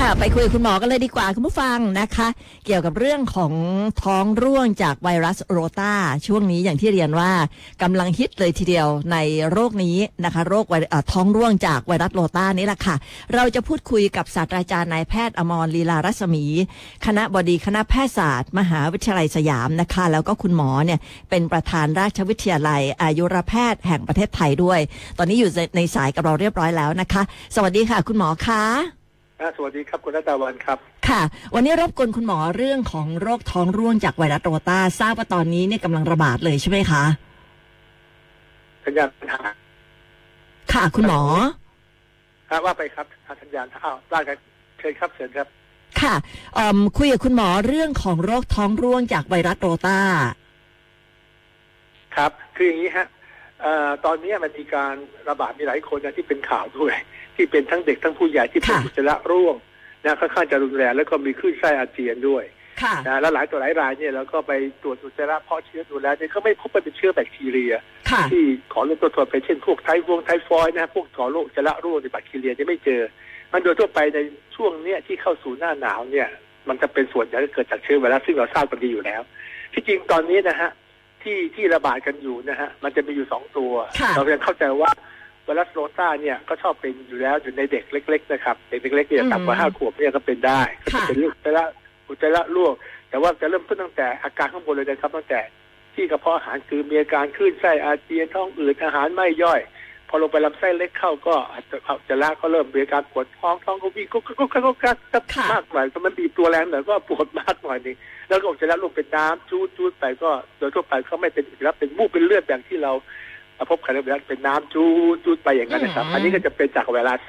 ค่ะ ไปคุยกับคุณหมอกันเลยดีกว่าคุณผู้ฟังนะคะ เกี่ยวกับเรื่องของท้องร่วงจากไวรัสโรตาช่วงนี้อย่างที่เรียนว่ากำลังฮิตเลยทีเดียวในโรคนี้นะคะ โรคท้องร่วงจากไวรัสโรตานี่แหละค่ะ เราจะพูดคุยกับศาสตราจารย์นายแพทย์อมรลีลารัศมี คณะบดีคณะแพทยศาสตร์ มหาวิทยาลัยสยามนะคะ แล้วก็คุณหมอเนี่ยเป็นประธานราชวิทยาลัย อายุรแพทย์แห่งประเทศไทยด้วย ตอนนี้อยู่ในสายกับเราเรียบร้อยแล้วนะคะ สวัสดีค่ะ คุณหมอคะอ่า สวัสดีครับคุณรัตวันครับ ค่ะ วันนี้รบกวนคุณหมอเรื่องของโรคท้องร่วงจากไวรัสโรตาทราบว่าตอนนี้เนี่ยกำลังระบาดเลยใช่ไหมคะสัญญาณปัญหาค่ะ คุณหมออ่าว่าไปครับอ่าสัญญาณอ้าวได้ครับเชิญครับเชิญครับ ค่ะเอิ่มคุยกับคุณหมอเรื่องของโรคท้องร่วงจากไวรัสโรตาครับ คืออย่างนี้ฮะเอ่อตอนนี้มันมีการระบาดมีหลายคนนะที่เป็นข่าวด้วย ที่เป็นทั้งเด็กทั้งผู้ใหญ่ที่เป็นค่ะอุจจาระร่วงนะค่อนข้างจะรุนแรงแล้วก็มีคลื่นไส้อาเจียนด้วยค่ะนะแล้วหลายตัวหลายรายเนี่ยเราก็ไปตรวจอุจจาระเพาะเชื้อดูแล้วเนี่ยก็ไม่พบว่าเป็นเชื้อแบคทีเรียค่ะที่ขอเลือดตัวตรวจไปเช่นพวกไทฟงไทฟอยด์นะพวกขอโรคอุจจาระร่วงในแบคทีเรียจะไม่เจอ มันโดยทั่วไปในช่วงเนี้ยที่เข้าสู่หน้าหนาวเนี่ย มันจะเป็นส่วนใหญ่ที่เกิดจากเชื้อไวรัสซึ่งเราทราบกันดีอยู่แล้ว ที่จริงตอนนี้นะฮะที่ที่ระบาดกันอยู่นะฮะมันจะมีอยู่สองตัวค่ะเรายังเข้าใจว่า ไวรัสโรตาเนี่ยก็ชอบเป็นอยู่แล้วอยู่ในเด็กเล็ก ๆ นะครับเด็กเล็กๆเนี่ยต่ำกว่าห้าขวบเนี่ยก็เป็นได้ก็จะค่ะเป็นลูกอุจจาระอุจจาระร่วงแต่ว่าจะเริ่มต้นตั้งแต่อาการข้างบนเลยนะครับตั้งแต่ที่กระเพาะอาหารคือมีอาการคลื่นไส้อาเจียนท้องอืดอาหารไม่ย่อย พอลงไปลำไส้เล็กเข้าก็อาจจะอุจจาระก็เริ่มมีอาการปวดท้องท้องก็วิ่งก็ก็ก็ก็ก็ก็ค่ะมากหน่อยก็มันบีบตัวแรงหน่อยก็ปวดมากหน่อยนึงแล้วก็อุจจาระลงเป็นน้ำจูดจูดไปก็โดยทั่วไปก็ไม่เป็นอุจจาระเป็นมูกเป็นเลือดอย่างที่เรา พบกันในไวรัสเป็นน้ำจูดจูดไปอย่างนั้นนะครับอืมอันนี้ก็จะเป็นจากไวรัส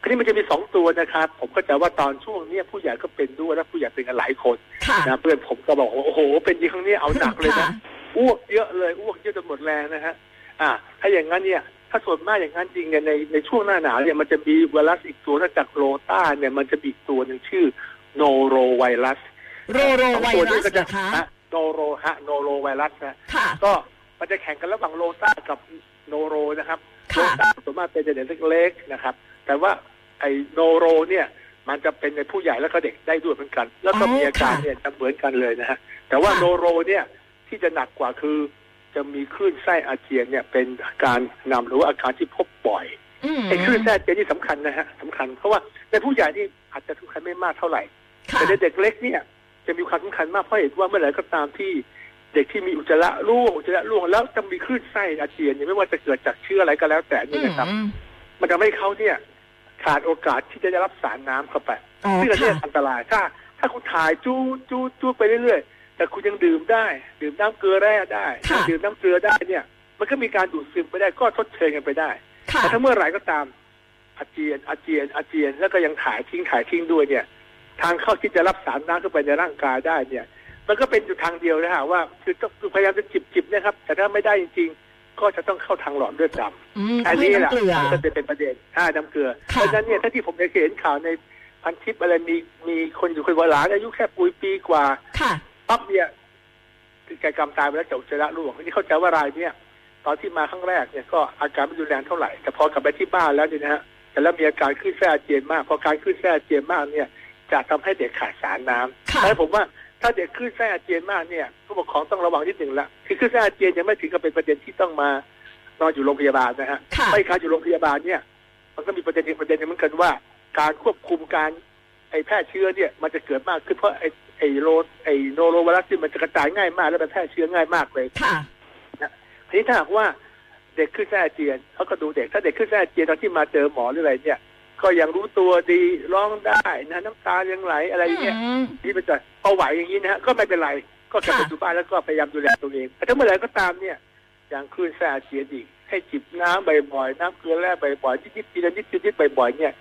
คราวนี้มันจะมีสองตัวนะครับ ผมก็จะว่าตอนช่วงเนี้ยผู้ใหญ่ก็เป็นด้วยและผู้ใหญ่เป็นกันหลายคนค่ะนะเพื่อนผมก็บอกว่าโอ้โห เป็นยีครั้งนี้เอาหนักเลยค่ะนะอ้วกเยอะเลยอ้วกเยอะจนหมดแรงนะฮะอ่า ถ้าอย่างนั้นเนี่ย ถ้าส่วนมากอย่างนั้นจริงเนี่ยในในช่วงหน้าหนาวเนี่ยมันจะมีไวรัสอีกตัวนอกจากโรตาเนี่ยมันจะมีอีกตัวหนึ่งชื่อโนโรไวรัสโรโรไวสองตัวรันี้สก็จะนะคะฮะโนโรฮะโนโรไวรัสนะค่ะก็ มันจะแข่งกันระหว่างโรตากับโนโรนะครับโรค่ะตาส่วนมากเป็นเด็กเล็กๆนะครับ แต่ว่าไอ้โนโรเนี่ยมันจะเป็นในผู้ใหญ่แล้วก็เด็กได้ด้วยเหมือนกัน แล้วก็อ๋อมีอาการค่ะเนี่ยจะเหมือนกันเลยนะฮะแต่ว่าค่ะโนโรเนี่ยที่จะหนักกว่าคือ จะมีคลื่นไส้อาเจียนเนี่ยเป็นอาการนำหรือว่าอาการที่พบบ่อยอืมไอ้คลื่นไส้อาเจียนนี่สำคัญนะฮะสำคัญเพราะว่าในผู้ใหญ่นี่อาจจะสำคัญไม่มากเท่าไหร่ค่ะแต่ในเด็กเล็กเนี่ยจะมีความสำคัญมากเพราะเห็นว่าเมื่อไหร่ก็ตามที่ เด็กที่มีอุจจาระร่วงอุจจาระร่วงแล้วจะมีคลื่นไส้อาเจียนเนี่ยไม่ว่าจะเกิดจากเชื้ออะไรก็แล้วแต่นี่นะครับอืมมันทำให้เขาเนี่ย ขาดโอกาสที่จะได้รับสารน้ำเข้าไปอ๋อซึ่งอันเนี้ยค่ะอันตรายถ้า ถ้าคุณถ่ายจูดจูดจูดไปเรื่อยๆ แต่คุณยังดื่มได้ ดื่มน้ำเกลือแร่ได้ค่ะดื่มน้ำเกลือได้เนี่ย มันก็มีการดูดซึมไปได้ก็ทดเชยกันไปได้ค่ะแต่ถ้าเมื่อไหร่ก็ตามอาเจียนอาเจียนอาเจียนแล้วก็ยังถ่ายทิ้งถ่ายทิ้งด้วยเนี่ย ทางเข้าที่จะรับสารน้ำเข้าไปในร่างกายได้เนี่ย มันก็เป็นอยู่ทางเดียวนะฮะว่าคือต้องคือพยายามจะจิบจิบๆนะครับ แต่ถ้าไม่ได้จริง ๆ ก็จะต้องเข้าทางหลอดเลือดดำอืมอันนี้แหละให้ำเกลือมันก็จะเป็นประเด็นห้าน้ำเกลือเพค่ะราะฉะนั้นเนี่ยถ้าที่ผมเคยเห็นข่าวในพันทิปอะไรมีมีคนอยู่คนวหลานอายุแค่ปุยปีกว่าค่ะปั๊บเนี่ยคือแกกรรมตายไปแล้วจากอุจจาระร่วงที่เข้าใจว่ารายเนี่ยตอนที่มาครั้งแรกเนี่ยก็อาการไม่รุนแรงเท่าไหร่แต่พอกลับไปที่บ้านแล้วเนี่ยนะฮะแต่แล้วมีอาการขึ้นแส้อาเจียนมาก พอการขึ้นแส้อาเจียนมากเนี่ยจะทำให้เด็กขาดสารน้ำค่ะแต่ผมว่า ถ้าเด็กขึ้นแส้อาเจียนมากเนี่ยผู้ปกครองต้องระวังนิดหนึ่งละคือขึ้นแส้อาเจียนยังไม่ถึงกับเป็นประเด็นที่ต้องมานอนอยู่โรงพยาบาลนะฮะค่ะไม่การอยู่โรงพยาบาลเนี่ย มันก็มีประเด็นอีกประเด็นหนึงเหมือนกันว่า การควบคุมการไอ้แพร่เชื้อเนี่ย มันจะเกิดมากขึ้นเพราะไอ้ไอ้โรไอ้โนโรไวรัสที่มันจะกระจายง่ายมาก แล้วมันแพร่เชื้อง่ายมากเลยค่ะทีนี้ถ้าหากว่าเด็กขึ้นแส้อาเจียนเขาก็ดูเด็กถ้าเด็กขึ้นแส้อาเจียนตอนที่มาเจอหมอหรืออะไรเนี่ย ก็ยังรู้ตัวดีร้องได้นะน้ำตายังไหลอะไรอย่างเงี้ยอืมนี่เป็นจะพอไหวอย่างนี้นะฮะก็ไม่เป็นไรก็กลับไปค่ะอยู่บ้านแล้วก็พยายามดูแลตัวเองแต่ถ้าเมื่อไหร่ก็ตามเนี่ย อย่างคลื่นแส้อาเจียนอีกให้จิบน้ำบ่อยๆน้ำเกลือแร่บ่อยๆนิดๆทีละนิดทีละนิดบ่อยๆเนี่ย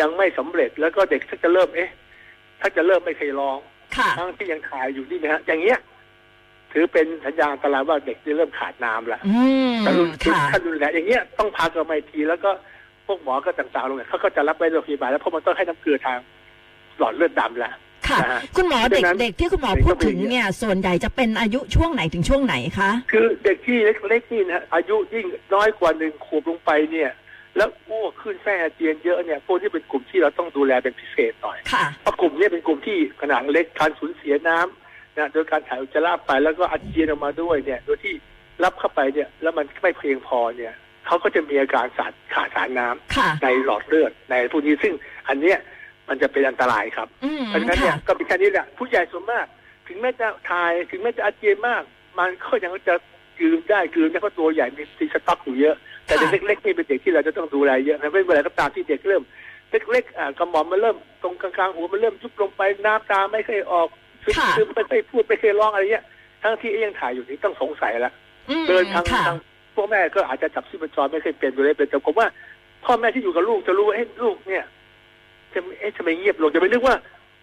ยังไม่สำเร็จแล้วก็เด็กถ้าจะเริ่มเอ๊ะ ถ้าจะเริ่มไม่เคยร้องค่ะทั้งที่ยังถ่ายอยู่นี่นะฮะอย่างเงี้ยถือเป็นสัญญาณอันตรายว่าเด็กจะเริ่มขาดน้ำละอืมถ้ารุนค่ะถ้ารุนแรงอย่างเงี้ยต้องพากลับมาอีกทีแล้วก็ พวกหมอก็ต่างๆลงเนี่ยเขาก็จะรับไปโรงพยาบาลแล้วเพราะมันต้องให้น้ำเกลือทางหลอดเลือดดำละค่ะนะฮะคุณหมอเพราะฉะนั้นเด็กๆที่คุณหมอพูดถึงเนี่ย ส่วนใหญ่จะเป็นอายุช่วงไหนถึงช่วงไหนคะ คือเด็กที่เล็กๆนี่นะฮะอายุยิ่งน้อยกว่าหนึ่งขวบลงไปเนี่ย แล้วอ้วกขึ้นไส้อาเจียนเยอะเนี่ยพวกที่เป็นกลุ่มที่เราต้องดูแลเป็นพิเศษหน่อยค่ะเพราะกลุ่มเนี้เป็นกลุ่มที่ขนาดเล็กการสูญเสียน้ำนะโดยการถ่ายอุจจาระไปแล้วก็อาเจียนออกมาด้วยเนี่ย โดยที่รับเข้าไปเนี่ย แล้วมันไม่เพียงพอเนี่ย เขาก็จะมีอาการสารขาดสารน้ำค่ะในหลอดเลือดในพวกนี้ซึ่งอันเนี้ยมันจะเป็นอันตรายครับอืมเพราะฉะนั้นเนี่ค่ะยก็เป็นแค่นี้แหละผู้ใหญ่ส่วนมาก ถึงแม้จะทายถึงแม้จะอาเจียนมาก มันก็ยังจะกลืนได้กลืนได้เพราะตัวใหญ่มีซีสต็อกอยู่เยอะแต่เด็กเล็กๆนี่เป็นเด็กที่เราจะต้องดูแลเยอะนะไม่เป็นไรก็ตามที่เด็กเริ่มเล็กๆอ่ากระหม่อมมันเริ่มตรงกลางๆหัวมันเริ่มยุบลงไปน้ำตาไม่เคยออกซึมค่ะซึมไม่เคยพูดไม่เคยร้องอะไรเงี้ยทั้งที่ยังถ่ายอยู่นี่ต้องสงสัยละอืมเดินทางค่ะทาง พ่อแม่ก็อาจจะจับชีพจรไม่เคยเป็นอยู่เลยเป็นแต่ผมว่า พ่อแม่ที่อยู่กับลูกจะรู้ว่าเอ้ลูกเนี่ยจะเอ๊ะทำไมเงียบลงจะไปนึกว่า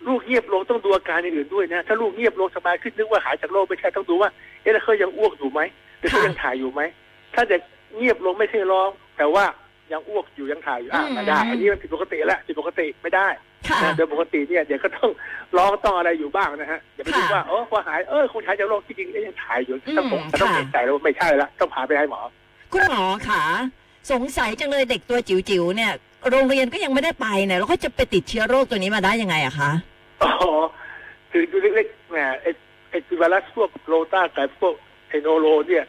ลูกเงียบลงต้องดูอาการอื่นด้วยนะ ถ้าลูกเงียบลงสบายขึ้นนึกว่าหายจากโรคไม่ใช่ต้องดูว่าเอ๊ะแล้วเขายังอ้วกอยู่ไหมหรือเขายังถ่ายอยู่ไหมถ้าเด็กเงียบลงไม่ใช่ร้อง แต่ว่า ยังอ้วกอยู่ยังถ่ายอยู่อะอืมไม่ได้อันนี้มันผิดปกติแล้วผิดปกติไม่ได้ค่ะนะโดยปกติเนี่ยเดี๋ยวก็ต้องร้องต้องอะไรอยู่บ้างนะฮะอย่าไปคิดค่ะว่าเออพอหายเออคงหายจากโรคที่จริงเอ๊ะยังถ่ายอยู่อืมต้องผมต้องค่ะเห็นใจแล้วว่าไม่ใช่ละต้องพาไปให้หมอ คุณหมอค่ะสงสัยจังเลยเด็กตัวจิ๋วๆเนี่ย โรงเรียนก็ยังไม่ได้ไปเนี่ยแล้วก็จะไปติดเชื้อโรคตัวนี้มาได้ยังไงอะคะอ๋อคือดูเล็กๆแหมไอ้ไอ้ไวรัสพวกโรต้ากับพวกไอโนโรเนี่ย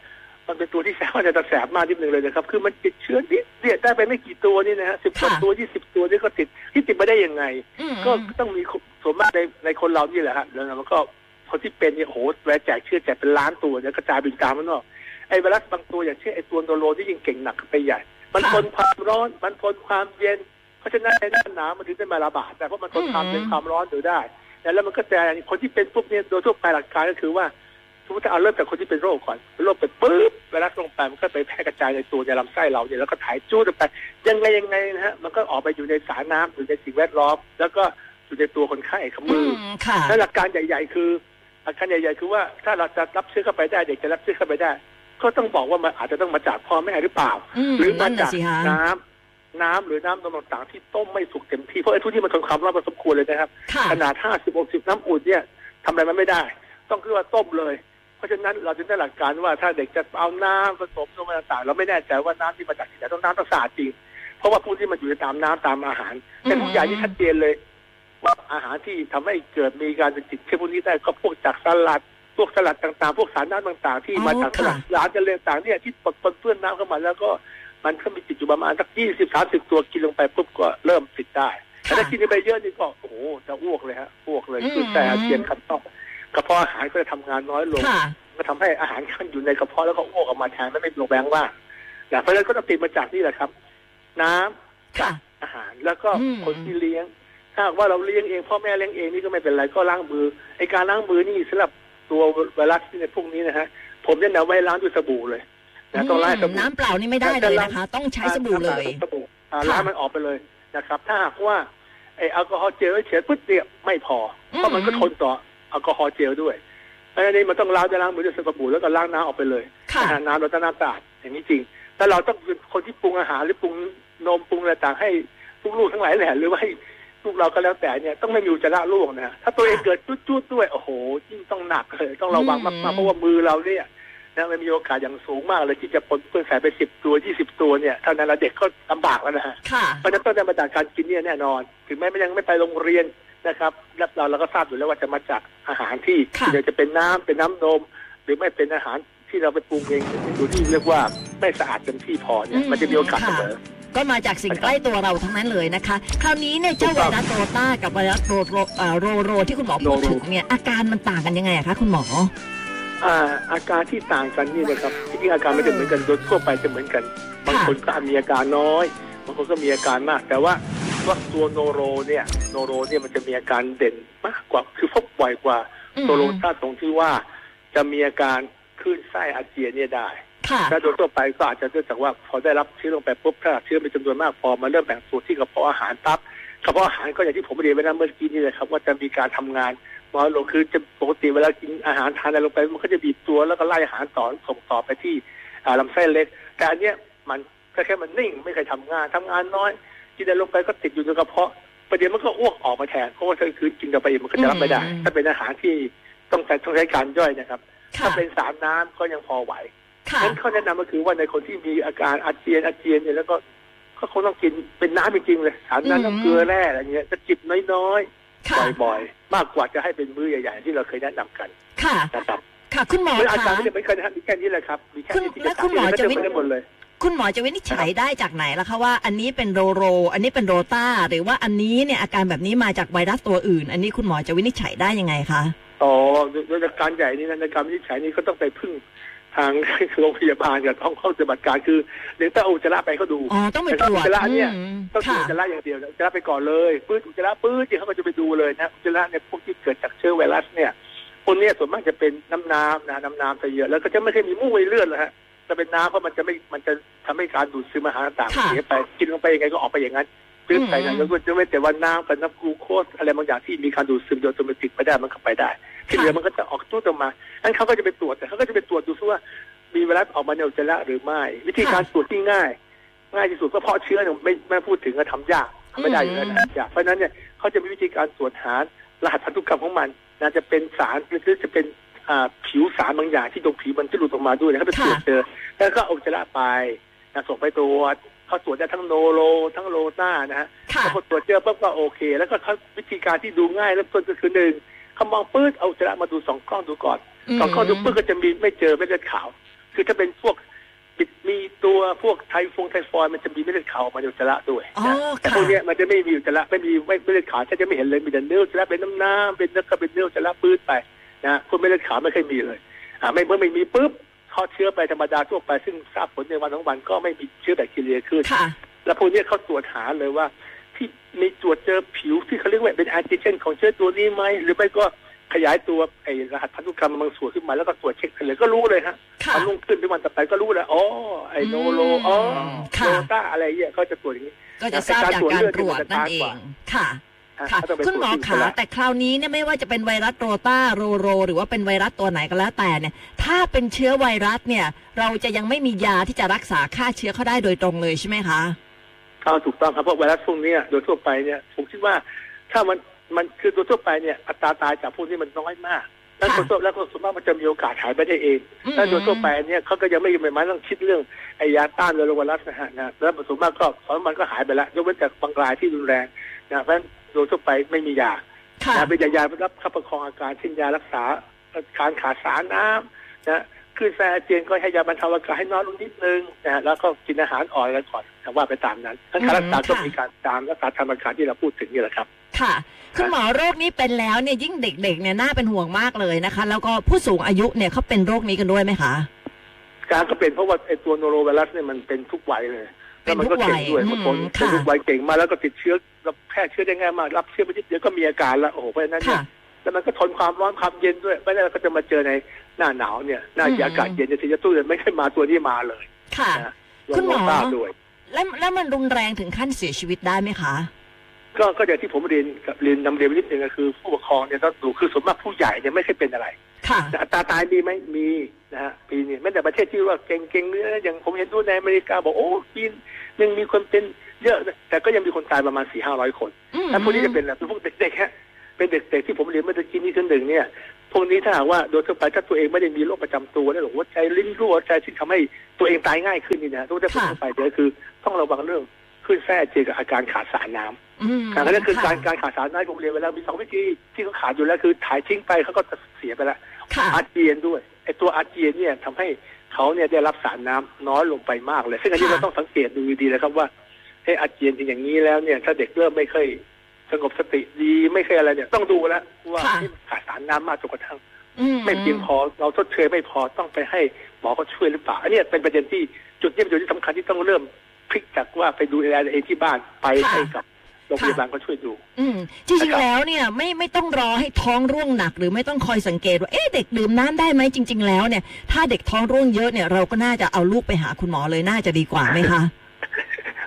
มันเป็นตัวที่แสบมันจะแสบมากนิดนึงเลยนะครับ คือมันติดเชื้อนิดเดียวได้ไปไม่กี่ตัวนี่นะฮะสิบกว่าค่ะตัวยี่สิบตัวนี่ก็ติดที่ติดมาได้ยังไงอืมก็ต้องมีส่วนมากในในคนเรานี่แหละฮะแล้วมันก็คนที่เป็นเนี่ยโอ้โหแวะแจกเชื้อแจกเป็นล้านตัวเนี่ยกระจายเป็นตามมันนอกไอ้ไวรัสบางตัวอย่างเช่นไอ้ตัวโนโรที่ยิ่งเก่งหนักขึ้นไปใหญ่ มันทนความร้อนมันทนความเย็นเพราะฉะนั้นในหน้าหนาวมันถึงได้มาระบาดแต่เพราะมันทนความเย็นความร้อนอยู่ได้แล้วมันก็แต่คนที่เป็นพวกเนี้ยโดยทั่วไปหลักการก็คือว่าส มมติถ้าเอาเริ่มจากคนที่เป็นโรคก่อนเป็นโรคไปปุ๊บไวรัสลงไปมันก็ไปแพร่กระจายในตัวในลำไส้เราเนี่ยแล้วก็ถ่ายจู้ไป ยังไงยังไงนะฮะมันก็ออกไปอยู่ในสารน้ำอยู่ในสิ่งแวดล้อม แล้วก็อยู่ในตัวคนไข้ขอืมือมค่ะและหลักการใหญ่ ๆ คือหลักการใหญ่ ๆ คือว่าถ้าเราจะรับเชื้อเข้าไปได้เด็กจะรับเชื้อเข้าไปได้ ก็ต้องบอกว่ามันอาจจะต้องมาจากพ่อแม่หรือเปล่าอืมหรือมานั่นน่ะจากสิคะน้ำน้ำหรือน้ำนมต่างๆที่ต้มไม่สุกเต็มที่เพราะไอ้ทุกที่มันทนความร้อนพอสมควรเลยนะครับค่ะขนาด50 60น้ำอุ่นเนี่ยทำอะไรมันไม่ได้ ต้องคือว่าต้มเลยเพ ราะฉะนั้นเราจึงได้หลักการว่าถ้าเด็กจะเอาน้ำผสมนมอะไรต่างๆเราไม่แน่ใจว่าน้ำที่มาจากที่ไหนต้องน้ำต้องสะอาดจริง เพราะว่าพวกที่มันอยู่ในตามน้ำตามอาหารแต่ผู้ใหญ่ที่ชัดเจนเลย ว่าอาหารที่ทำให้เกิดมีการติดเชื้อพวกนี้ได้ก็พวกจากสลัดพวกสลัดต่างๆ พวกสารน้ำต่างๆ ที่มาจากสลัดสารจะเรียต่างๆเนี่ยที่ปนปนเปื้อนน้ำเข้ามาแล้วก็มันก็มีติดอยู่ประมาณสักยี่สิบสามสิบตัวกินลงไปปุ๊บก็เริ่มติดได้แต่ถ้ากินไปเยอะนี่ก็โอ้โหจะอ้วกเลยฮะอ้วกเลยอืมคือแต่อาเจียนขัดต้อง กระเพาะอาหารก็จะทำงานน้อยลง ค่ะ ก็ทำให้อาหารขั้นอยู่ในกระเพาะแล้วก็อ้วกออกมาแทนไม่เป็นลงแบงว่างนะเพราะฉะนั้นก็ต้องติดมาจากนี่แหละครับ น้ำค่ะ อาหารแล้วก็อืม คนที่เลี้ยง ถ้าหากว่าเราเลี้ยงเองพ่อแม่เลี้ยงเองนี่ก็ไม่เป็นไรก็ล้างมือไอการล้างมือนี่สำหรับตัวไวรัสที่ในพวกนี้นะฮะผมแนะนำไว้ล้างด้วยสบู่เลยนะต้องล้างสบู่ น้ำเปล่านี่ไม่ได้เลยนะคะ ต้องใช้สบู่เลย สบู่อ่าค่ะล้างมันออกไปเลยนะครับ ถ้าหากว่าไอแอลกอฮอล์เจลเฉยๆปุ๊บเนี่ยไม่พอเพราะมันก็ทนต่อ แอลกอฮอล์เจลด้วยเพราะฉะนั้นนี่มันต้องล้างด้วยล้างมือด้วยสบู่แล้วก็ล้างน้ำออกไปเลยค่ะอาหารน้ำเราต้องน้ำสะอาดอย่างนี้จริง แต่เราต้องเป็นคนที่ปรุงอาหารหรือปรุงนมปรุงอะไรต่างให้ลูกๆทั้งหลายแหละหรือว่าให้ลูกเราก็แล้วแต่เนี่ยต้องไม่มีอุจจาระลูกนะถ้าตัวเองเกิดจุดๆด้วยโอ้โหยิ่งต้องหนักเลยต้องระวังอืมากมๆเพราะว่ามือเราเนี่ยนะมันมีโอกาสอย่างสูงมากเลยที่จะปนเปื้อนสายไปสิบตัวยี่สิบตัวเนี่ยเท่านั้นละเด็กก็ลำบากแล้วนะฮะค่ะเพราะฉะนั้นต้องได้มาจากการกินเนี่ยแน่นอน ถึงแม้ไม่ยังไม่ไปโรงเรียน นะครับแล้วเราเราก็ทราบอยู่แล้วว่าจะมาจากอาหารที่ค่ะที่จะเป็นน้ำเป็นน้ำนม หรือไม่เป็นอาหารที่เราไปปรุงเองดูที่เรียกว่าไม่สะอาดเต็มที่พอเนี่ยอืมมันจะมีโอกาสค่ะเสมอก็มาจากสิ่งใกล้ตัวเราทั้งนั้นเลยนะคะ คราวนี้เนี่ยเจ้าถูไวกต้องรัสโรต้ากับไวรัสโรโรเอ่อโรโรที่คุณหมอพูดโรโรถึงเนี่ยอาการมันต่างกันยังไงอะคะคุณหมออ่าอาการที่ต่างกันนี่นะครับที่จริงอาการไม่ได้เหมือนกันโดยทั่วไปจะเหมือนกัน บางคนก็มีอาการน้อย บางคนก็มีอาการมาก แต่ว่า ว่าตัวโนโรเนี่ยโนโรเนี่ยมันจะมีอาการเด่นมากกว่าคือพบบ่อยกว่าอืมตัวโรต้าตรงที่ว่าจะมีอาการคลื่นไส้อาเจียนเนี่ยได้ค่ะถ้าโดยทั่วไปก็อาจจะเนื่องจากว่าพอได้รับเชื้อลงไปปุ๊บถ้าเชื้อเป็นจำนวนมากพอมาเริ่มแบ่งตัวที่กระเพาะอาหารปั๊บกระเพาะอาหารก็อย่างที่ผมเรียนไปนะเมื่อกี้นี่เลยครับ ว่าจะมีการทำงานน้อยลงคือจะปกติเวลากินอาหารทานอะไรลงไป มันก็จะบีบตัวแล้วก็ไล่อาหารต่อส่งต่อไปที่อ่าลำไส้เล็ก แต่อันเนี้ยมันแค่แค่มันนิ่งไม่เคยทำงานทำงานน้อย กินอะไรลงไปก็ติดอยู่ในกระเพาะประเดี๋ยวมันก็อ้วกออกมาแทนเพราะว่าถ้าคืนกินกันไปอีกมันก็จะรับไม่ได้อืมถ้าเป็นอาหารที่ต้องใช้ต้องใช้การย่อยนะครับค่ะถ้าเป็นสารน้ำก็ยังพอไหวค่ะนั้นข้อแนะนำก็คือว่าในคนที่มีอาการอาเจียนอาเจียนเนี่ยแล้วก็ก็คงต้องกินเป็นน้ำจริงๆเลยสารนั้นอืมน้ำเกลือแร่อะไรเงี้ยจะจิบน้อยค่ะๆบ่อยๆ มากกว่าจะให้เป็นมื้อใหญ่ๆที่เราเคยแนะนำกันค่ะนะครับค่ะ คุณหมอเมื่ออาจารคะย์ไม่ได้ไม่เคยนะครับมีแค่นี้แหละครับมีแค่คุณนี้ที่แล้วจะคุณหมอจะวิไม่ได้หมดเลย คุณหมอจะวินิจฉัยได้จากไหนล่ะคะว่าอันนี้เป็นโรโร อันนี้เป็นโรตาหรือว่าอันนี้เนี่ยอาการแบบนี้มาจากไวรัสตัวอื่น อันนี้คุณหมอจะวินิจฉัยได้ยังไงคะอ๋อโดยการใหญ่นี่นะในการวินิจฉัยนี่ก็ต้องไปพึ่งทางโรงพยาบาลกับห้องเข้าปฏิบัติการคือเดี๋ยวถ้าเอาอุจจาระไปเขาดูอ๋อต้องไปตรวจแต่ถ้าอุจจาระเนี่ยอืมต้องกินค่ะอุจจาระอย่างเดียวนะอุจจาระไปก่อนเลยปื้ดอุจจาระปื้ดที่เขาก็จะไปดูเลยนะอุจจาระเนี่ยพวกที่เกิดจากเชื้อไวรัสเนี่ยพวกเนี้ยส่วนมากจะเป็นน้ำน้ำนะน้ำน้ำซะเยอะแล้วก็จะไม่เคยมีมูกในเลือดเลยฮะ จะเป็นน้ำเพราะมันจะไม่มันจะทำให้การดูดซึมอาหารต่างๆค่ะเสียไปกินลงไปยังไงก็ออกไปอย่างนั้นตื้นไปนะอืมแล้วก็จะไม่แต่ว่าน้ำกับน้ำกลูโคสอะไรบางอย่างที่มีการดูดซึมโดยอัตโนมัติไปได้มันก็ไปได้ ที่เหลือมันก็จะออกตู้ออกมาอันเขาก็จะไปตรวจแต่เขาก็จะไปตรวจดูซิว่ามีไวรัสออกมาในอุจจาระหรือไม่ วิธีการตรวจที่ง่าย ง่ายที่สุดก็เพราะเชื้อเนี่ยไม่ไม่พูดถึงก็ทำยากทำไม่ได้อยู่แล้วนะยากเพราะฉะนั้นเนี่ยเขาจะมีวิธีการตรวจหารหัสพันธุกรรมของมันนะจะเป็นสารหรือจะเป็นอ่า ผิวสารบางอย่างที่ตรงผิวมันที่หลุดออกมาด้วยนะเขาไปตรวจเจอแล้วก็เอาอุจจาระไปนะส่งไปตรวจเขาตรวจได้ทั้งโนโล ทั้งโลต้านะฮะค่ะพอตรวจเจอปุ๊บก็โอเค แล้วก็เขาวิธีการที่ดูง่ายเริ่มต้นก็คือหนึ่งเขามองปื้ดเอาอุจจาระมาดูสองกล้องดูก่อนสองกล้องดูปื้ดก็จะมีไม่เจอเม็ดเลือดขาว คือถ้าเป็นพวกบิดมีตัวพวกไทฟงไทฟอยด์มันจะมีเม็ดเลือดขาวออกมาในอุจจาระด้วยอ๋อนะแต่ค่ะพวกเนี้ยมันจะไม่มีอุจจาระไม่มีไม่เม็ดเลือดขาวแทบจะไม่เห็นเลยมีแต่เนื้ออุจจาระเป็นน้ำน้ำเป็นเนื้อก็เป็นเนื้ออุจจาระปื้ดไป นะพวกเม็ดเลือดขาวไม่เคยมีเลย อ่าไม่เมื่อไม่มีปุ๊บทอดเชื้อไปธรรมดาทั่วไปซึ่งทราบผลในวันสองวันก็ไม่มีเชื้อแบคทีเรียขึ้นค่ะแล้วพวกเนี้ยเขาตรวจหาเลยว่า ที่มีตรวจเจอผิวที่เขาเรียกว่าเป็นแอนติเจนของเชื้อตัวนี้ไหมหรือไม่ก็ขยายตัวไอ้รหัสพันธุกรรมบางส่วนขึ้นมาแล้วก็ตรวจเช็คกันเลยก็รู้เลยฮะค่ะพอลุ่งขึ้นเป็นวันต่อไปก็รู้แล้วอ๋อไอ้โนโลอ๋อค่ะโนต้าอะไรเงี้ยเขาจะตรวจอย่างนี้ก็จะทราบจากการตรวจนั่นเองค่ะอะ ค่ะเขาต้องไปคุณหมอตรวจที่ขาอุจจาระแต่คราวนี้เนี่ยไม่ว่าจะเป็นไวรัสโรตาโรโร หรือว่าเป็นไวรัสตัวไหนก็แล้วแต่เนี่ยถ้าเป็นเชื้อไวรัสเนี่ย เราจะยังไม่มียาที่จะรักษาฆ่าเชื้อเขาได้โดยตรงเลยใช่ไหมคะเอาถูกต้องครับเพราะไวรัสพวกเนี้ยโดยทั่วไปเนี่ยผมคิดว่าถ้ามันมันคือโดยทั่วไปเนี่ยอัตราตายจากพวกนี้มันน้อยมากแล้วค่ะคนทั่วแล้วก็ส่วนมากมันจะมีโอกาสหายไปได้เองอืมถ้าโดยทั่วไปเนี่ยเขาก็ยังไม่ไม่มาต้องคิดเรื่องไอ้ยาต้านไวรัสนะฮะนะแล้วส่วนมากก็สองมันก็หายไปแล้วยกเว้นแต่บางรายที่รุนแรงนะเพราะฉะนั้น โดยทั่วไปไม่มียาค่ะนะเป็นยายารับคับประคองอาการเช่นยารักษาการขาดสารน้ำนะขึ้นแฟอาเจียนก็ให้ยาบรรเทาอาการให้น้อยลงนิดนึงนะฮะแล้วก็กินอาหารอ่อนกันก่อนแต่ว่าไปตามนั้นทั้งการรักษาก็มีการตามรักษาทางอาการที่เราพูดถึงนี่แหละครับ ค่ะคุณหมอโรคนี้เป็นแล้วเนี่ยยิ่งเด็กๆเนี่ยน่าเป็นห่วงมากเลยนะคะ แล้วก็ผู้สูงอายุเนี่ยเขาเป็นโรคนี้กันด้วยไหมคะ การก็เป็นเพราะว่าไอ้ตัวโนโรไวรัสเนี่ยมันเป็นทุกวัยเลย เป็นแล้วมัก็เก่งด้วยทุกวัยบางคนอืมเป็นค่ะทุกวัยเก่งมากแล้วก็ติดเชื้อแล้วแพร่เชื้อได้ง่ายมากรับเชื้อไปนิดเดียวก็มีอาการแล้วโอ้โหเพราะฉะนั้นเนี่ค่ะยแล้วมันก็ทนความร้อนความเย็นด้วยไม่ได้เราก็จะมาเจอในหน้าหนาวเนี่ยหน้าอืมอากาศเย็นเนี่ยที่จะตู้เนี่ยไม่เคยมาตัวนี้มาเลย ค่ะนะคุณหมอโรต้าด้วยแล้วแล้วมันรุนแรงถึงขั้นเสียชีวิตได้ไหมคะ ก็ก็อย่างที่ผมเรียนกับเรียนนำเรียนไปนิดนึงก็คือ ผู้ปกครองเนี่ยต้องดูคือส่วนมากผู้ใหญ่เนี่ยไม่เคยเป็นอะไรค่ะแต่อัตราตายมีไหมมีนะฮะปีนี้แม้แต่ประเทศที่ว่าเก่งๆเนื้ออย่างผมเห็นดูในอเมริกาบอกโอ้ปีหนึ่งมีคนเป็นเยอะนะแต่ก็ยังมีคนตายประมาณสี่ห้าร้อยคนอืมแล้วพวกนี้จะเป็นอะไรเป็นพวกเด็กๆฮะเป็นเด็กๆที่ผมเรียนเมื่อตะกี้นี้คือหนึ่งเนี่ยพวกนี้ถ้าหากว่าโดยทั่วไปถ้าตัวเองไม่ได้มีโรคประจำตัวแล้วหรือหัวใจลิ้นรั่วหัวใจที่ทำให้ตัวเองตายง่ายขึ้นนี่นะทุกท่านทั่วไปเดี๋ยวคือ ต้องระวังเรื่องขึ้นแทร่เจอกับอาการขาดสารน้ำอืม การนั้นคือการะการขาดสารน้ำผมเรียนไปแล้วมีสองวิธีที่เขาขาดอยู่แล้วคือถ่ายทิ้งไปเขาก็จะเสียไปแล้วค่ะอาเจียนด้วยไอ้ตัวอาเจียนเนี่ยทำให้เขาเนี่ยได้รับสารน้ำน้อยลงไปมากเลย ซึ่งอันนี้ค่ะเราต้องสังเกตดูดีๆเลยครับว่าไอ้อาเจียนเป็นอย่างนี้แล้วเนี่ย ถ้าเด็กเริ่มไม่เคยสงบสติดีไม่เคยอะไรเนี่ยต้องดูแล้วว่าที่ขาดสารน้ำมากจนกระทั่งอืไม่เพียงพอเราทดเชยไม่พอต้องไปให้หมอเขาช่วยหรือเปล่าอันเนี้ยเป็นประเด็นที่จุดนี้เป็นจุดที่สำคัญที่ต้องเริ่มพลิกจากว่าไปดูแลเองที่บ้านไปให้กับโรงพยาบาลเขาช่วยดู อืมจริงนะครับๆแล้วเนี่ยไม่ไม่ต้องรอให้ท้องร่วงหนัก หรือไม่ต้องคอยสังเกตว่าเอ๊ะเด็กดื่มน้ำได้ไหมจริง ๆ แล้วเนี่ย ถ้าเด็กท้องร่วงเยอะเนี่ยเราก็น่าจะเอาลูกไปหาคุณหมอเลยน่าจะดีกว่าไหมคะ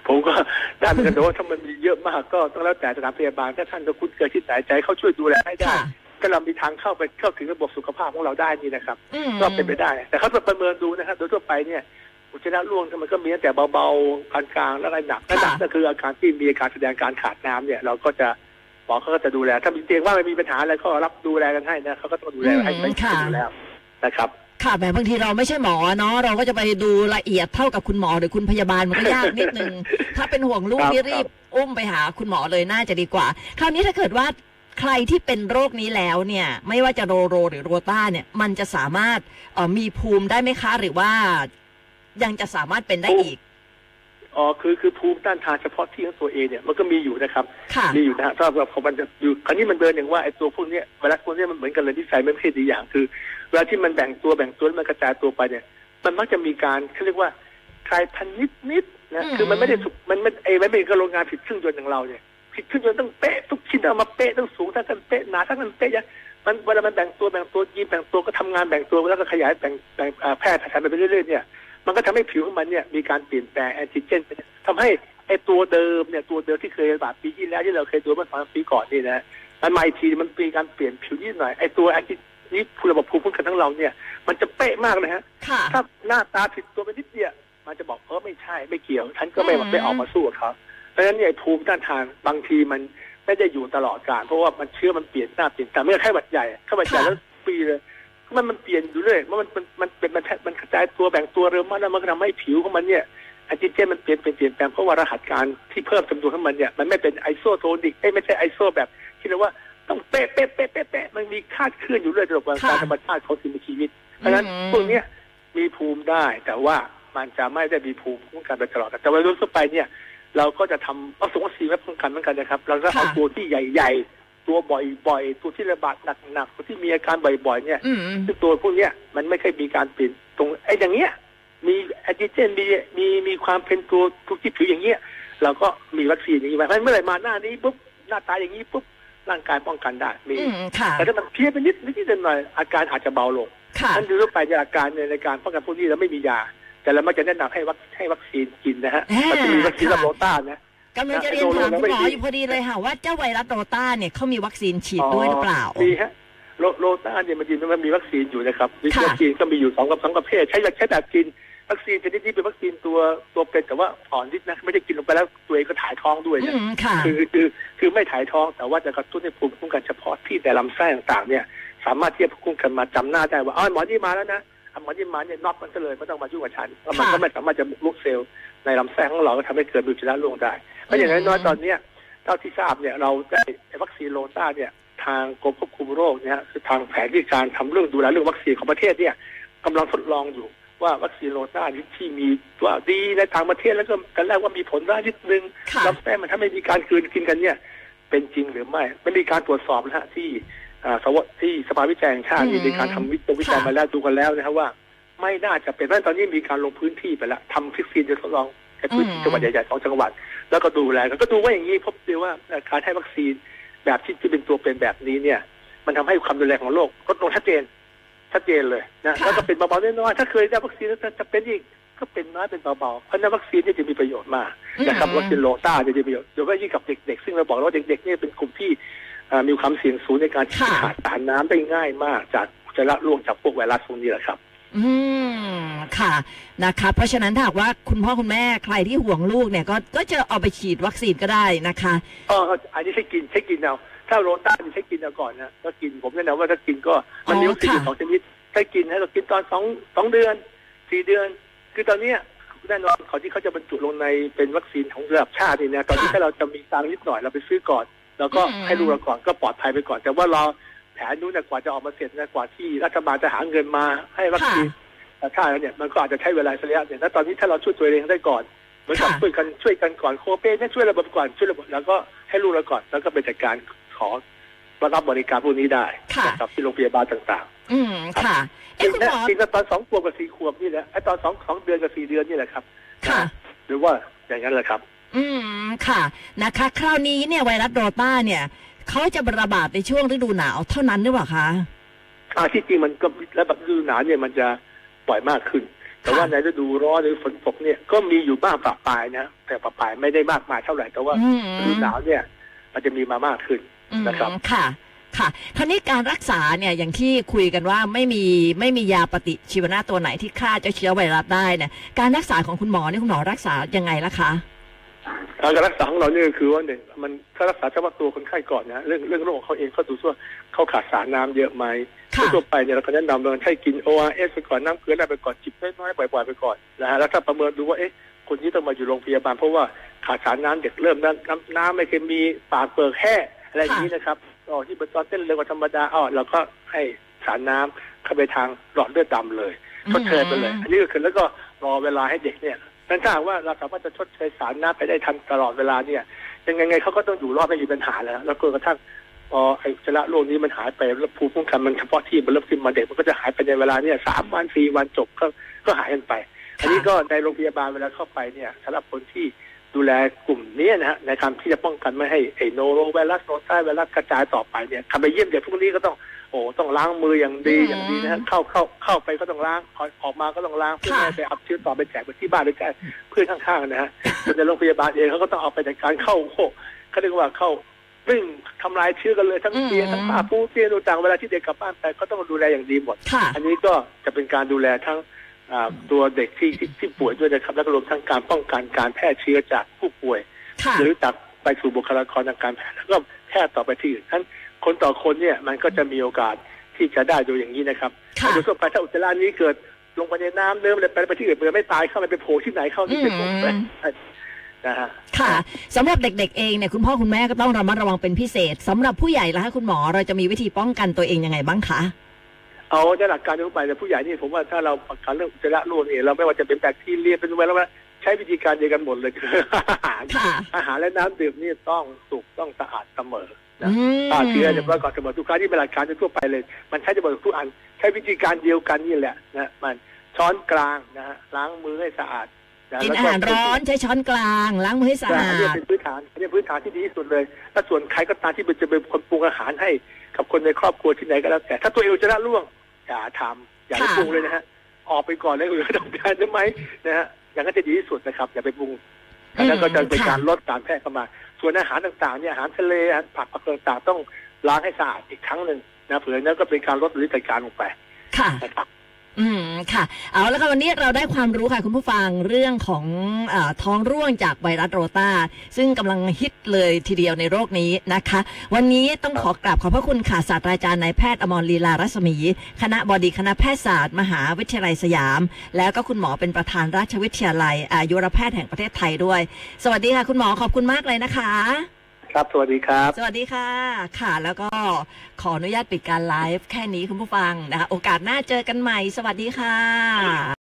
ผมก็ได้เหมือนกันแต่ว่าถ้ามันมีเยอะมากก็ต้องแล้วแต่สถานพยาบาลถ้าท่านก็คุ้นเคยที่สายใจเขาช่วยดูแลให้ได้ค่ะถ้าเรามีทางเข้าไปเข้าถึงระบบสุขภาพของเราได้นี่นะครับอืมก็เป็นไปได้ แต่เขาจะประเมินดูนะครับโดยทั่วไปเนี่ย อุจจาระร่วงมันก็มีตั้งแต่เบาๆปานกลางแล้วก็หนักถ้าหนักก็คืออาการที่มีอาการแสดงการขาดน้ำเนี่ย เราก็จะหมอเขาก็จะดูแล ถ้ามีเตียงว่าไม่มีปัญหาอะไรก็รับดูแลกันให้นะเขาก็ต้องดูแลให้อืมไปค่ะอยู่แล้วนะครับค่ะแบบบางทีเราไม่ใช่หมอเนาะเราก็จะไปดูละเอียดเท่ากับคุณหมอหรือคุณพยาบาลมันก็ยากนิดนึง ถ้าเป็นห่วงลูกครับนี่รีครับบอุ้มไปหาคุณหมอเลยน่าจะดีกว่า คราวนี้ถ้าเกิดว่าใครที่เป็นโรคนี้แล้วเนี่ย ไม่ว่าจะโรโรหรือโรต้าเนี่ย มันจะสามารถเอ่อมีภูมิได้ไหมคะ หรือว่า ยังจะสามารถเป็นได้อีกอ๋อคือคือภูมิต้านทานเฉพาะที่ของตัวเองเนี่ยมันก็มีอยู่นะครับค่ะมีอยู่นะฮะสำหรับของมันจะอยู่คราวนี้มันเดินอย่างว่าไอ้ตัวพวกเนี้ยไวรัสพวกเนี้ยมันเหมือนกันเลยนิสัยมันไม่ใช่ดีอย่างคือเวลาที่มันแบ่งตัวแบ่งตัวแล้วมันกระจายตัวไปเนี่ย มันมักจะมีการเขาเรียกว่าคลายพันธุ์นิดนิดๆนะอืมคือมันไม่ได้สุกมันไม่ไอ้มันไม่เป็นโรงงานผิดเครื่องยนต์อย่างเราเนี่ยผิดเครื่องยนต์ต้องเป๊ะทุกชิ้นเอามาเป๊ะต้องสูงถ้ากันเป๊ะหนาถ้ากันเป๊ะเนี่ยมันเวลามันแบ่งตัวแบ่งตัวยีนแบ่งตัวก็ทำงานแบ่งตัวแล้วก็ขยายแบ่งแบ่งอ่าแพร่ขยายไปเรื่อยๆเนี่ย มันก็ทำให้ผิวของมันเนี่ยมีการเปลี่ยนแปลงแอนติเจนไปเนี่ยทำให้ไอ้ตัวเดิมเนี่ยตัวเดิมที่เคยระบาดปีที่แล้วที่เราเคยดูเมื่อสองปีก่อนนี่นะมันมาอีกทีมันมีการเปลี่ยนผิวนิดหน่อยไอ้ตัวแอนตินี้ระบบภูมิคุ้มกันทั้งเราเนี่ย มันจะเป๊ะมากเลยฮะค่ะถ้าหน้าตาผิดตัวไปนิดเดียวมันจะบอกเออไม่ใช่ไม่เกี่ยวฉันก็ไม่อืมไม่ออกมาสู้กับเขาเพราะฉะนั้นเนี่ยไอ้ภูมิต้านทานบางทีมันไม่ได้อยู่ตลอดกาลเพราะว่ามันเชื้อมันเปลี่ยนหน้าเปลี่ยนตาเมื่อไข้หวัดใหญ่ไข้หวัดใหญ่แล้วปีเลย มันมันเปลี่ยนอยู่เรื่อยมันมันมันเป็นมันมันกระจายตัวแบ่งตัวเร็วมากแล้วมันก็ทำให้ผิวของมันเนี่ยแอนติเจนมันเปลี่ยนเปลี่ยนเปลี่ยนแปลงเพราะว่ารหัสการที่เพิ่มจำนวนของมันเนี่ยมันไม่เป็นไอโซโทนิกไม่ใช่ไอโซแบบที่เรียกว่าต้องเป๊ะเป๊ะเป๊ะเป๊ะเป๊ะมันมีคาดเคลื่อนอยู่เรื่อยตลอดการธรรมชาติของสิ่งมีชีวิต เพราะฉะนั้นอืมพวกเนี้ยมีภูมิได้แต่ว่ามันจะไม่ได้มีภูมิคุ้มกันไปตลอด แต่วัยรุ่นทั่วไปเนี่ย เราก็จะทำวัคซีนวัคซีนไว้ป้องกันเหมือนกันนะครับ เราจะเอาค่ะตัวที่ใหญ่ ๆ ตัวบ่อยๆ ตัวที่ระบาดหนักๆ ตัวที่มีอาการบ่อยๆ เนี่ยอืมซึ่งตัวพวกเนี้ยมันไม่เคยมีการเปลี่ยนตรงไอ้อย่างเงี้ย มีแอนติเจนมีมีมีความเป็นตัวทุกที่ผิวอย่างเงี้ยเราก็มีวัคซีนอย่างนี้ไว้เพราะฉะนั้นเมื่อไหร่มาหน้านี้ปุ๊บหน้าตาอย่างนี้ปุ๊บร่างกายป้องกันได้มีอืมค่ะแต่ถ้ามันเพี้ยนไปนิดนิดหน่อยๆอาการอาจจะเบาลงค่ะนั่นคือทั่วไปในอาการในในการป้องกันพวกนี้เราไม่มียา แต่เรามักจะแนะนำให้วัคให้วัคซีนกินนะฮะอ่ามัมันจะมีวัคซีนค่ะโรต้านะ กำลังจะเรียนถามคุณหมออยู่พอดีเลยค่ะว่าเจ้าไวรัสโรต้าเนี่ยเขามีวัคซีนฉีดด้วยหรือเปล่ามีฮะโรโรต้าเนี่ยมันจริงมันมีวัคซีนอยู่นะครับวัคซีนก็มีอยู่สองกับสองประเภทใช้ใช้แบบกินวัคซีนชนิดนี้เป็นวัคซีนตัวตัวเป็นแต่ว่าอ่อนฤทธิ์นะไม่ได้กินลงไปแล้วตัวเองก็ถ่ายท้องด้วยเนี่ยค่ะคือคือคือไม่ถ่ายท้องแต่ว่าจะกระตุ้นให้ภูมิคุ้มกันเฉพาะที่แต่ลำไส้ต่างๆ เนี่ย สามารถที่จะภูมิคุ้มกันมาจำหน้าได้ว่าอ๋อหมอนี่มาแล้วนะหมอนี่มาเนี่ยน็อกมันก็เลยไม่ต้องมายุ่งกับฉันแล้วมันก็ไม่สามารถจะบุกเซลล์ในลำไส้ของเราก็ทำให้เกิดมิวชนะลงได้ เพราะอย่างน้อยๆตอนเนี้ยเท่าที่ทราบเนี่ยเราได้วัคซีนโลต้าเนี่ยทางกรมควบคุมโรคเนี่ยคือทางแผนที่การทำเรื่องดูแลเรื่องวัคซีนของประเทศเนี่ยกำลังทดลองอยู่ว่าวัคซีนโลต้าที่ที่มีตัวดีในต่างประเทศแล้วก็กันแรกว่ามีผลร้ายนิดนึงค่ะลำไส้มันถ้าไม่มีการคืนกินกันเนี่ย เป็นจริงหรือไม่ไม่มีการตรวจสอบนะฮะที่อ่าสวที่สภาวิจัยแห่งชาติอืมมีการทำวิจัยวิจัยค่ะมาแล้วดูกันแล้วนะครับว่า ไม่น่าจะเป็นเพราะฉะนั้นตอนนี้มีการลงพื้นที่ไปแล้วทำวัคซีนจะทดลอง ในพื้นที่จังหวัดใหญ่ๆสองจังหวัด แล้วก็ดูแลกันก็ดูว่าอย่างนี้พบเลยว่าเอ่อการให้วัคซีนแบบที่ที่เป็นตัวเป็นแบบนี้เนี่ย มันทำให้ความรุนแรงของโรคลดลงชัดเจนชัดเจนเลยนะค่ะแล้วก็เป็นเบาๆน้อยๆถ้าเคยได้วัคซีนแล้วจะเป็นอีกก็เป็นน้อยเป็นเบาๆเพราะฉะนั้นวัคซีนเนี่ยจะมีประโยชน์มากนะครับอืมวัคซีนโรต้าจะมีประโยชน์โดยเฉพาะยิ่งกับเด็ก ๆ ซึ่งเราบอกแล้วว่าเด็กๆเนี่ยเป็นกลุ่มที่เอ่อมีความเสี่ยงสูงในการที่ค่ะขาดสารน้ำได้ง่ายมากจากอุจจาระร่วงจากพวกไวรัสพวกนี้แหละครับ อืมค่ะนะคะ เพราะฉะนั้นถ้าหากว่าคุณพ่อคุณแม่ใครที่ห่วงลูกเนี่ยก็ก็จะเอาไปฉีดวัคซีนก็ได้นะคะก็อันนี้ใช้กินใช้กินเอาถ้าโรต้านี่ใช้กินเอาก่อนนะก็กินผมแนะนำว่าถ้ากินก็มันมีอ๋อวัคซีนอยู่ค่ะสองชนิดถ้ากินให้เรากินตอนสองสองเดือนสี่เดือน คือตอนเนี้ยแน่นอนเขาที่เขาจะบรรจุลงในเป็นวัคซีนของระดับชาตินี่นะตอนนี้ค่ะถ้าเราจะมีตังค์นิดหน่อยเราไปซื้อก่อน แล้วก็อืมให้ลูกเราก่อนก็ปลอดภัยไปก่อน แต่ว่ารอ แผนนู้นนะกว่าจะออกมาเสร็จนะกว่าที่รัฐบาลจะหาเงินมาให้วัคซีนแต่ถ้าแล้วเนี่ยมันก็อาจจะใช้เวลาสักระยะหนึ่งถ้าตอนนี้ถ้าเราช่วยตัวเองได้ก่อนเหมือนกับค่ะช่วยกันช่วยกันก่อนโคเป้เนี่ยช่วยระบบก่อนช่วยระบบแล้วก็ให้ลูกเราก่อนแล้วก็ไปจัดการขอรับบริการพวกนี้ได้ค่ะนะครับที่โรงพยาบาลต่างอืมค่ะๆเอ๊ะคุณหมอจริงๆตอนสองขวบกับสี่ขวบนี่แหละไอ้ตอนสองสองเดือนกับสี่เดือนนี่แหละครับ ค่ะ หรือว่าอย่างนั้นแหละครับ อืมค่ะนะคะ คราวนี้เนี่ยไวรัสโรต้าเนี่ย เขาจะระบาดในช่วงฤดูหนาวเท่านั้นหรือเปล่าคะอ่าที่จริงมันก็แล้วแบบฤดูหนาวเนี่ยมันจะปล่อยมากขึ้น แต่ว่าค่ะในฤดูร้อนหรือฝนตกเนี่ยก็มีอยู่บ้างปะปายนะแต่ปะปายไม่ได้มากมายเท่าไหร่แต่ว่าอืมฤดูหนาวเนี่ย มันจะมีมามากขึ้นอืมนะครับค่ะค่ะคราวนี้การรักษาเนี่ยอย่างที่คุยกันว่าไม่มีไม่มียาปฏิชีวนะตัวไหนที่ฆ่าเจ้าเชื้อไวรัสได้เนี่ยการรักษาของคุณหมอเนี่ยคุณหมอรักษายังไงล่ะคะ การรักษาของเราเนี่ยก็คือว่าหนึ่งมันถ้ารักษาเฉพาะตัวคนไข้ก่อนนะเรื่องเรื่องโรคของเขาเองก็ดูว่าเขาขาดสารน้ำเยอะไหมค่ะทั่วไปเนี่ยเราก็แนะนำว่าให้กิน ORS ไปก่อนน้ำเกลืออะไรไปก่อนจิบน้อยๆบ่อยๆไปก่อนนะฮะแล้วถ้าประเมินดูว่าเอ๊ะคนนี้ต้องมาอยู่โรงพยาบาล เพราะว่าขาดสารน้ำเด็กเริ่มน้ำน้ำน้ำไม่เคยมีปากเปิดแห้อะไรอย่างนี้นะครับอ๋อที่เป็นตอนเต้นเร็วกว่าธรรมดาอ๋อเราก็ให้สารน้ำเข้าไปทางหลอดเลือดดำเลยชดเชยไปเลย อันนี้ก็คือแล้วก็รอเวลาให้เด็กเนี่ย นั้นถ้าหากว่าเราสามารถจะชดเชยสารน้ำไปได้ทันตลอดเวลาเนี่ย ยังไงเขาก็ต้องอยู่รอดไม่มีปัญหาแล้ว แล้วก็กระทั่งพอไอ้อุจระโรคนี้มันหายไปแล้วภูมิคุ้มกันมันเฉพาะที่มันเริ่มขึ้นมาเด็กมันก็จะหายไปในเวลาเนี่ยสามวันสี่วันจบก็ก็หายกันไป อันนี้ก็ในโรงพยาบาลเวลาเข้าไปเนี่ยสำหรับคนที่ดูแลกลุ่มนี้นะฮะในการที่จะป้องกันไม่ให้ไอ้โนโรไวรัสโนไซไวรัสกระจายต่อไปเนี่ยทำไปเยี่ยมเด็กพวกนี้ก็ต้อง อ้ต้องล้างมืออย่างดีอืมอย่างดีนะฮะเข้าเข้าเข้าไปก็ต้องล้างออกออกมาก็ต้องล้างเพื่อไม่ให้ไปเอาเชื้อต่อไปแจกไปที่บ้านไปแจกเพื่อนข้างๆนะฮะจนในโรงพยาบาลเองเขาก็ต้องเอาไปจัดการเข้าโอ้เขาเรียกว่าเข้าวิ่งทำลายเชื้อกันเลยทั้งเตียงทั้งผ้าปูเตียงต่างๆเวลาที่เด็กกลับบ้านไปก็ต้องดูแลอย่างดีหมดค่ะอันนี้ก็จะเป็นการดูแลทั้งอ่าตัวเด็กที่ที่ที่ป่วยด้วยนะครับแล้วก็รวมทั้งการป้องกันการแพร่เชื้อจากผู้ป่วยค่ะหรือจากไปสู่บุคลากรทางการแพทย์แล้วก็แพร่ต่อไปที่อื่นทั้น คนต่อคนเนี่ยมันก็จะมีโอกาสที่จะได้โดยอย่างนี้นะครับค่ะโดยทั่วไปถ้าอุจจาระนี้เกิดลงไปในน้ำเดิมเลยไปไปที่อื่นมันไม่ตายเข้าไปไปโผล่ที่ไหนเข้าที่ไปโผล่ไปนะฮะค่ะสำหรับเด็ก ๆ เองเนี่ยคุณพ่อคุณแม่ก็ต้องระมัดระวังเป็นพิเศษสำหรับผู้ใหญ่ล่ะคะคุณหมอเราจะมีวิธีป้องกันตัวเองยังไงบ้างคะเอาในหลักการทั่วไปแต่ผู้ใหญ่นี่ผมว่าถ้าเราประกันเรื่องอุจจาระร่วงเนี่ยเราไม่ว่าจะเป็นแบคทีเรียเป็นไวรัสใช้วิธีการเดียวกันหมดเลยคืออาหารค่ะอาหารและน้ำดื่มนี่ต้องสุกต้องสะอาดเสมออื นะมฆ่าเชื้อเนี่ยประกอบเสมอทุกครั้งที่เป็นหลักการทั่วไปเลย มันใช้จะหมดทุกอัน ใช้วิธีการเดียวกันนี่แหละนะมันช้อนกลางนะฮะล้างมือให้สะอาดะกินแล้วอาหารร้อนใช้ช้อนกลางล้างมือให้สะใช่อาอันนี้ดเป็นพื้นฐานอันนี้พื้นฐานที่ดีที่สุดเลยถ้าส่วนใครก็ตามที่จะเป็นคนปรุงอาหารให้กับคนในครอบครัวที่ไหนก็แล้วแต่ถ้าตัวเองอุจจาระร่วงอย่าทำอย่าไปค่ะปรุงเลยนะฮะออกไปก่อนเลยอื่นต้องการใช่ไหมนะฮะอย่างนั้นจะดีที่สุดนะครับ อย่าไปปรุงอันนั้นก็จะเป็นการลดการแพร่เข้ามา ส่วนอาหารต่างๆเนี่ยอาหารทะเลอาหารผักผักต่างๆต้องล้างให้สะอาดอีกครั้งหนึ่งนะเผื่อนั้นก็เป็นการลดหรือจัดการลงไปค่ะนะครับ อืมค่ะ เอาแล้วค่ะวันนี้เราได้ความรู้ค่ะคุณผู้ฟังเรื่องของอท้องร่วงจากไวรัสโรตาซึ่งกำลังฮิตเลยทีเดียวในโรคนี้นะคะ วันนี้ต้องขอกราบขอบพระคุณค่ะศาสตราจารย์นายแพทย์อมรลีลารัศมี คณะบดีคณะแพทยศาสตร์มหาวิทยาลัยสยาม แล้วก็คุณหมอเป็นประธานราชวิทยาลัยอายุรแพทย์แห่งประเทศไทยด้วย สวัสดีค่ะ คุณหมอขอบคุณมากเลยนะคะ ครับสวัสดีครับ สวัสดีค่ะ ค่ะ แล้วก็ขออนุญาตปิดการไลฟ์แค่นี้คุณผู้ฟังนะคะ โอกาสหน้าเจอกันใหม่ สวัสดีค่ะ